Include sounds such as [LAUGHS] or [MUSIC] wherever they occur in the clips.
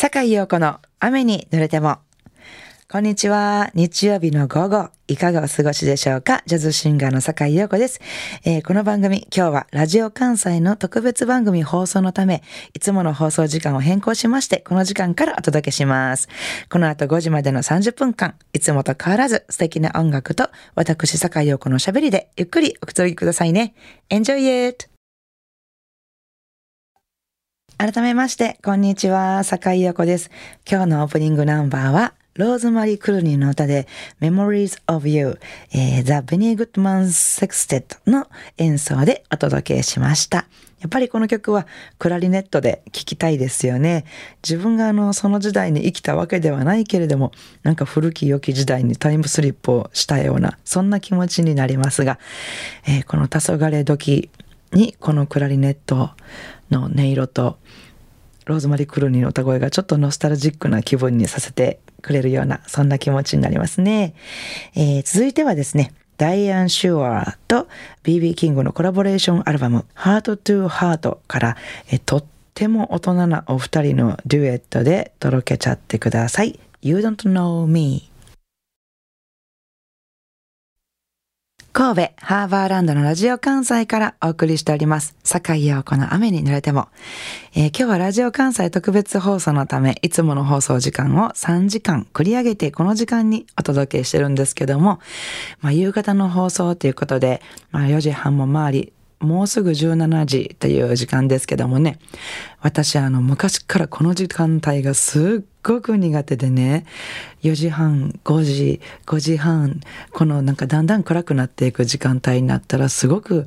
坂井陽子の雨に濡れても。こんにちは。日曜日の午後、いかがお過ごしでしょうか？ジャズシンガーの坂井陽子です、えー、この番組、今日はラジオ関西の特別番組放送のため、いつもの放送時間を変更しまして、この時間からお届けします。この後5時までの30分間、いつもと変わらず素敵な音楽と、私坂井陽子の喋りでゆっくりおくつろぎくださいね。Enjoy it! 改めまして、こんにちは、坂井陽子です。今日のオープニングナンバーは、ローズマリー・クルニーの歌で Memories of You、えー、The Benny Goodman Sextet の演奏でお届けしました。やっぱりこの曲はクラリネットで聴きたいですよね。自分があのその時代に生きたわけではないけれども、なんか古き良き時代にタイムスリップをしたような、そんな気持ちになりますが、えー、この黄昏時にこのクラリネットをの音色とローズマリー・クルーニーの歌声がちょっとノスタルジックな気分にさせてくれるようなそんな気持ちになりますね、えー、続いてはですねダイアン・シュアーと BB キングのコラボレーションアルバム Heart to Heart から、えー、とっても大人なお二人のデュエットで届けちゃってください。You don't know me 神戸ハーバーランドのラジオ関西からお送りしております。坂井陽子の雨に濡れても、えー、今日はラジオ関西特別放送のため、いつもの放送時間を3時間繰り上げてこの時間にお届けしてるんですけども、まあ、夕方の放送ということで、まあ、4時半も回り、もうすぐ17時という時間ですけどもね、私あの昔からこの時間帯がすっごく苦手でね、4時半、5時、5時半、このなんかだんだん暗くなっていく時間帯になったらすごく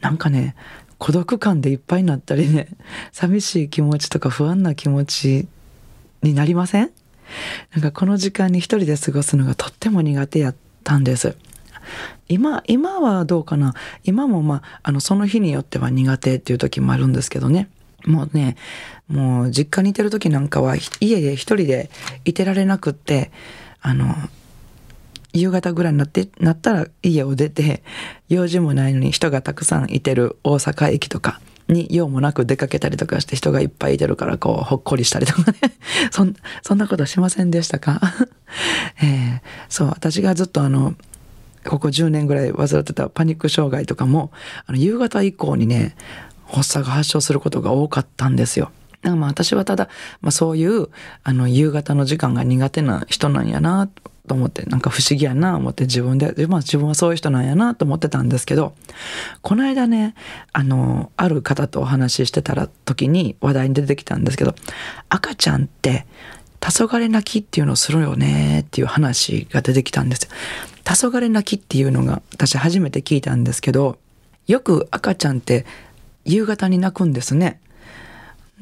なんかね、孤独感でいっぱいになったりね、寂しい気持ちとか不安な気持ちになりません？なんかこの時間に一人で過ごすのがとっても苦手やったんです。今今はどうかな？今もまああのその日によっては苦手っていう時もあるんですけどね。もうねもう実家にいてる時なんかは家で一人でいてられなくってあの夕方ぐらいになってなったら家を出て用事もないのに人がたくさんいてる大阪駅とかに用もなく出かけたりとかして人がいっぱいいてるからこうほっこりしたりとかね。[LAUGHS] そんそんなことしませんでしたか、[LAUGHS] えー、そう私がずっとあのここ10年ぐらい患ってたパニック障害とかも、あの夕方以降にね、発作が発症することが多かったんですよ。だからまあ私はただ、まあ、そういうあの夕方の時間が苦手な人なんやなと思ってなんか不思議やな思って自分で、まあ、自分はそういう人なんやなと思ってたんですけどこの間ねあのある方とお話ししてたら時に話題に出てきたんですけど赤ちゃんって黄昏泣きっていうのをするよねっていう話が出てきたんですよ。黄昏泣きっていうのが私初めて聞いたんですけどよく赤ちゃんって夕方に泣くんですね。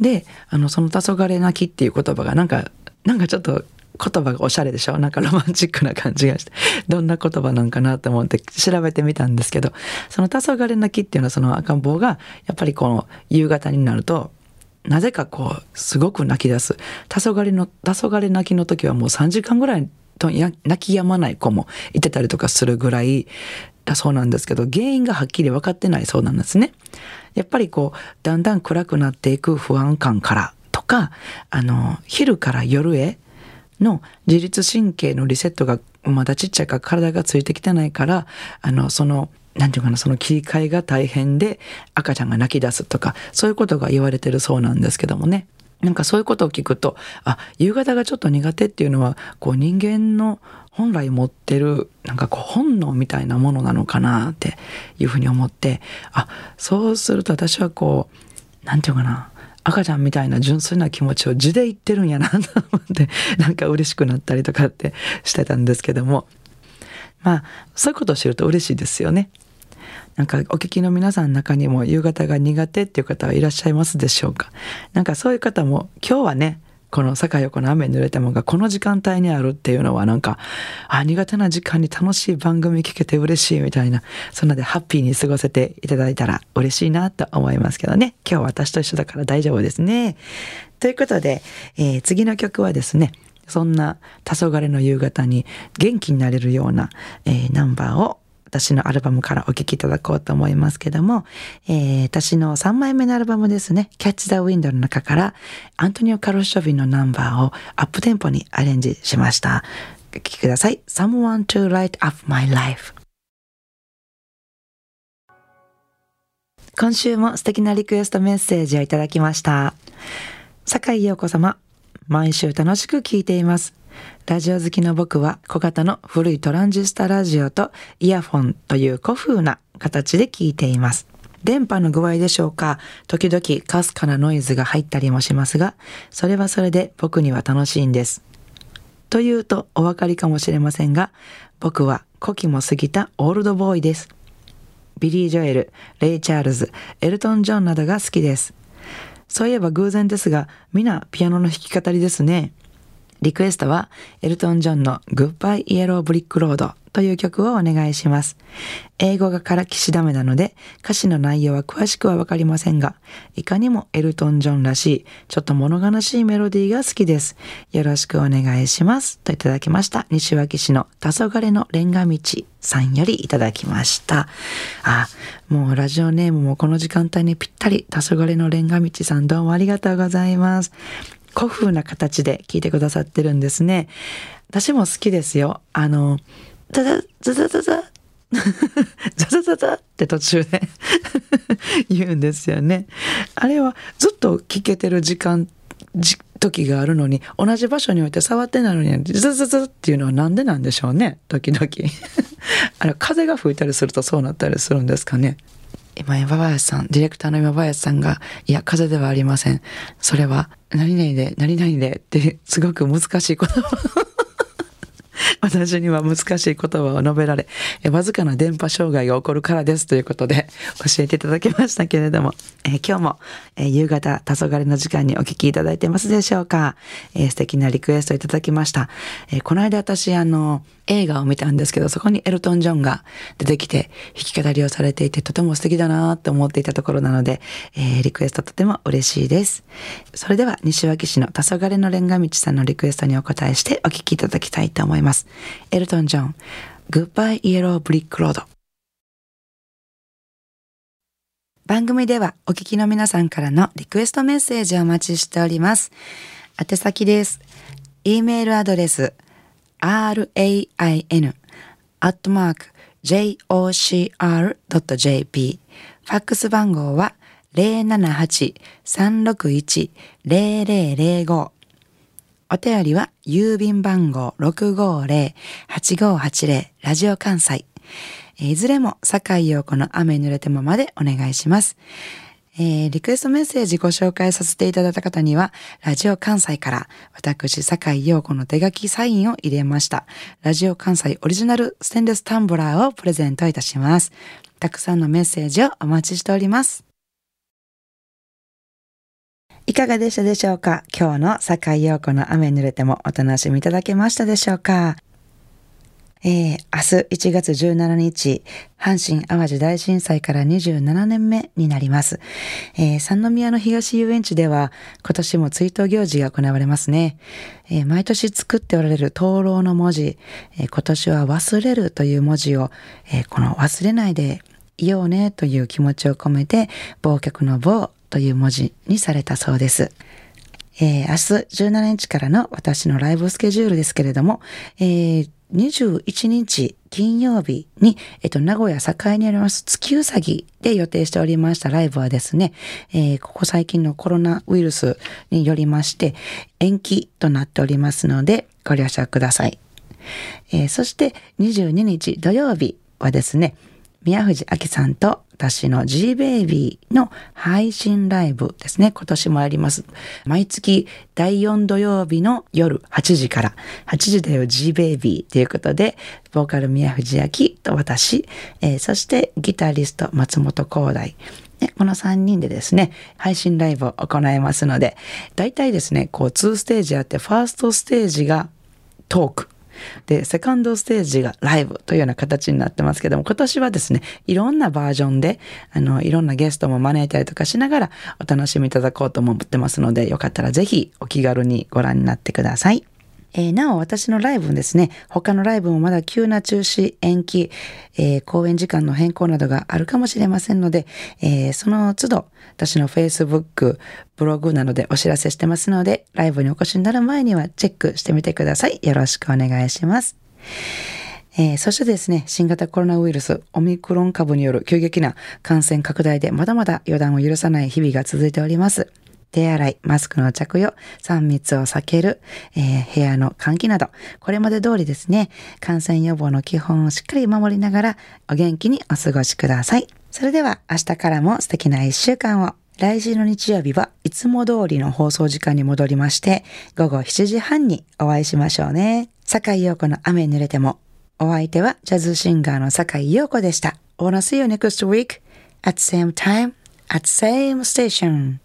であのその黄昏泣きっていう言葉がなんかなんかちょっと言葉がおしゃれでしょ？なんかロマンチックな感じがしてどんな言葉なんかなと思って調べてみたんですけどその黄昏泣きっていうのはその赤ん坊がやっぱりこの夕方になるとなぜかこうすごく泣き出す黄昏の黄昏泣きの時はもう3時間ぐらいと泣き止まない子もいてたりとかするぐらいだそうなんですけど原因がはっきり分かってないそうなんですね。やっぱりこうだんだん暗くなっていく不安感からとかあの昼から夜への自律神経のリセットがまだちっちゃいから体がついてきてないからあのそのなんていうかなその切り替えが大変で赤ちゃんが泣き出すとかそういうことが言われてるそうなんですけどもね。なんかそういうことを聞くとあ夕方がちょっと苦手っていうのはこう人間の本来持ってるなんかこう本能みたいなものなのかなっていうふうに思ってあそうすると私はこうなんていうかな赤ちゃんみたいな純粋な気持ちを字で言ってるんやなと思って [LAUGHS] なんか嬉しくなったりとかってしてたんですけどもまあそういうことを知ると嬉しいですよね。なんかお聞きの皆さんの中にも夕方が苦手っていう方はいらっしゃいますでしょうか？なんかそういう方も今日はねこの坂横の雨濡れたものがこの時間帯にあるっていうのはなんかあ苦手な時間に楽しい番組聞けて嬉しいみたいなそんなでハッピーに過ごせていただいたら嬉しいなと思いますけどね。今日は私と一緒だから大丈夫ですね。ということで、えー、次の曲はですねそんな黄昏の夕方に元気になれるような、えー、ナンバーを私のアルバムからお聴きいただこうと思いますけども、えー、私の3枚目のアルバムですね、Catch the Wind の中からアントニオ・カロショビンのナンバーをアップテンポにアレンジしました。お聴きください。Someone to Light Up My Life 今週も素敵なリクエストメッセージをいただきました。坂井陽子様、毎週楽しく聞いています。ラジオ好きの僕は小型の古いトランジスタラジオとイヤフォンという古風な形で聞いています。電波の具合でしょうか？時々かすかなノイズが入ったりもしますが、それはそれで僕には楽しいんです。というとお分かりかもしれませんが、僕は古希も過ぎたオールドボーイです。ビリー・ジョエル、レイ・チャールズ、エルトン・ジョンなどが好きです。そういえば偶然ですが、皆ピアノの弾き語りですね。リクエストは、エルトン・ジョンの Goodbye Yellow Brick Road という曲をお願いします。英語がからきしダメなので、歌詞の内容は詳しくはわかりませんが、いかにもエルトン・ジョンらしい、ちょっと物悲しいメロディーが好きです。よろしくお願いします。といただきました。西脇市の黄昏のレンガ道さんよりいただきました。あ、もうラジオネームもこの時間帯にぴったり、黄昏のレンガ道さんどうもありがとうございます。古風な形で聞いてくださってるんですね。私も好きですよ。あの、ザザザザザザ [LAUGHS] ザザザザって途中で [LAUGHS] 言うんですよね。あれはずっと聞けてる時間、じ時があるのに、同じ場所に置いて触ってないのに、ザザザっていうのはなんでなんでしょうね、時々。あれ、風が吹いたりするとそうなったりするんですかね。今山林さんディレクターの山林さんがいや風邪ではありません。それは何々で何々でってすごく難しい言葉。[LAUGHS] 私には難しい言葉を述べられ、わずかな電波障害が起こるからですということで教えていただきましたけれども、え、今日も、えー、夕方、黄昏の時間にお聞きいただいてますでしょうか、えー、素敵なリクエストいただきました。えこの間私、あの、映画を見たんですけど、そこにエルトン・ジョンが出てきて弾き語りをされていて、とても素敵だなと思っていたところなので、えー、リクエストとても嬉しいです。それでは、西脇市の黄昏のレンガ道さんのリクエストにお答えしてお聴きいただきたいと思います。ますエルトン・ジョン、Goodbye Yellow Brick Road。番組ではお聞きの皆さんからのリクエストメッセージをお待ちしております。宛先です。e メールアドレス rain アットマーク jocr.jp ファックス番号は078-361-0005お便りは郵便番号650-8580ラジオ関西いずれも坂井陽子の雨濡れてもまでお願いします。えー、リクエストメッセージご紹介させていただいた方には、ラジオ関西から、私、坂井陽子の手書きサインを入れました。ラジオ関西オリジナルステンレスタンブラーをプレゼントいたします。たくさんのメッセージをお待ちしております。いかがでしたでしょうか？今日の坂井陽子の雨濡れてもお楽しみいただけましたでしょうか？えー、明日1月17日、阪神淡路大震災から27年目になります。えー、三宮の東遊園地では今年も追悼行事が行われますね。えー、毎年作っておられる灯籠の文字、えー、今年は忘れるという文字を、えーこの忘れないでいようねという気持ちを込めて、忘却の棒という文字にされたそうです。えー、明日17日からの私のライブスケジュールですけれども、えー、21日金曜日に、えっと、名古屋栄にあります月うさぎで予定しておりましたライブはですね、えー、ここ最近のコロナウイルスによりまして延期となっておりますのでご了承ください。えー、そして22日土曜日はですね、宮藤明さんと私の G-Baby の配信ライブですね。今年もやります。毎月第4土曜日の夜8時から8時だよ G-Baby ということで、ボーカル宮藤明と私、えー、そしてギタリスト松本光大、ね、この3人でですね、配信ライブを行いますので、大体ですね、こう2ステージあって、ファーストステージがトーク。で、セカンドステージがライブというような形になってますけども、今年はですね、いろんなバージョンで、あの、いろんなゲストも招いたりとかしながらお楽しみいただこうと思ってますので、よかったらぜひお気軽にご覧になってください。えー、なお私のライブですね、他のライブもまだ急な中止、延期、えー、公演時間の変更などがあるかもしれませんので、えー、その都度私の Facebook、ブログなどでお知らせしてますので、ライブにお越しになる前にはチェックしてみてください。よろしくお願いします。えー、そしてですね、新型コロナウイルス、オミクロン株による急激な感染拡大でまだまだ予断を許さない日々が続いております。手洗い、マスクの着用、3密を避ける、えー、部屋の換気など、これまで通りですね、感染予防の基本をしっかり守りながら、お元気にお過ごしください。それでは明日からも素敵な一週間を。来週の日曜日はいつも通りの放送時間に戻りまして、午後7時半にお会いしましょうね。坂井陽子の雨濡れても。お相手はジャズシンガーの坂井陽子でした。I wanna see you next week? At same time? At same station?